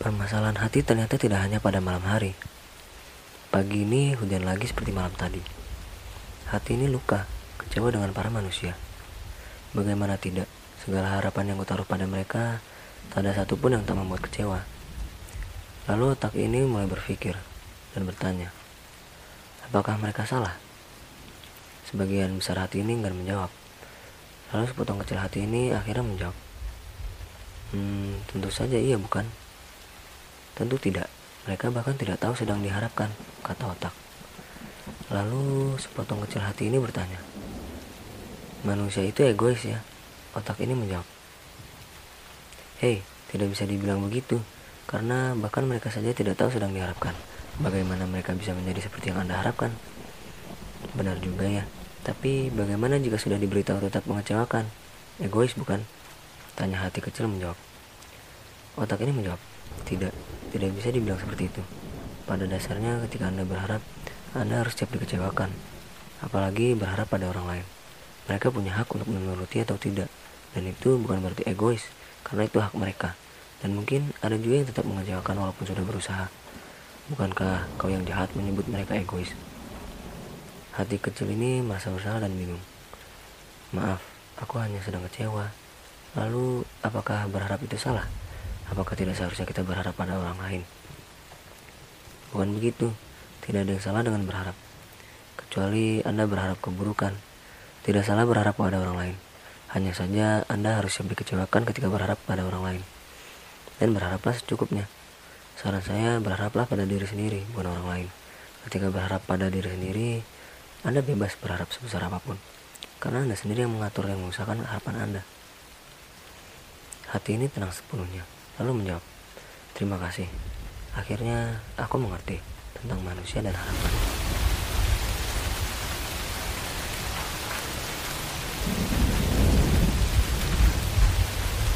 Permasalahan hati ternyata tidak hanya pada malam hari. Pagi ini hujan lagi seperti malam tadi. Hati ini luka, kecewa dengan para manusia. Bagaimana tidak, segala harapan yang kutaruh pada mereka, tak ada satupun yang tak membuat kecewa. Lalu otak ini mulai berpikir dan bertanya, apakah mereka salah? Sebagian besar hati ini enggan menjawab. Lalu sepotong kecil hati ini akhirnya menjawab, Hmm, tentu saja iya bukan? Tentu tidak. Mereka bahkan tidak tahu sedang diharapkan, kata otak. Lalu sepotong kecil hati ini bertanya, Manusia itu egois ya? Otak ini menjawab, Hei, tidak bisa dibilang begitu, karena bahkan mereka saja tidak tahu sedang diharapkan. Bagaimana mereka bisa menjadi seperti yang Anda harapkan? Benar juga ya, tapi bagaimana jika sudah diberitahu tetap mengecewakan? Egois bukan? Tanya hati kecil menjawab. Otak ini menjawab, tidak, tidak bisa dibilang seperti itu. Pada dasarnya ketika Anda berharap, Anda harus siap dikecewakan. Apalagi berharap pada orang lain. Mereka punya hak untuk menuruti atau tidak. Dan itu bukan berarti egois, karena itu hak mereka. Dan mungkin ada juga yang tetap mengecewakan walaupun sudah berusaha. Bukankah kau yang jahat menyebut mereka egois? Hati kecil ini merasa bersalah dan bingung. Maaf, aku hanya sedang kecewa. Lalu, apakah berharap itu salah? Apakah tidak seharusnya kita berharap pada orang lain? Bukan begitu. Tidak ada yang salah dengan berharap. Kecuali Anda berharap keburukan. Tidak salah berharap pada orang lain. Hanya saja Anda harus siap dikecewakan ketika berharap pada orang lain. Dan berharaplah secukupnya. Saran saya berharaplah pada diri sendiri, bukan orang lain. Ketika berharap pada diri sendiri, Anda bebas berharap sebesar apa pun. Karena Anda sendiri yang mengatur yang mengusahakan harapan Anda. Hati ini tenang sepenuhnya, lalu menjawab, Terima kasih. Akhirnya aku mengerti tentang manusia dan harapan.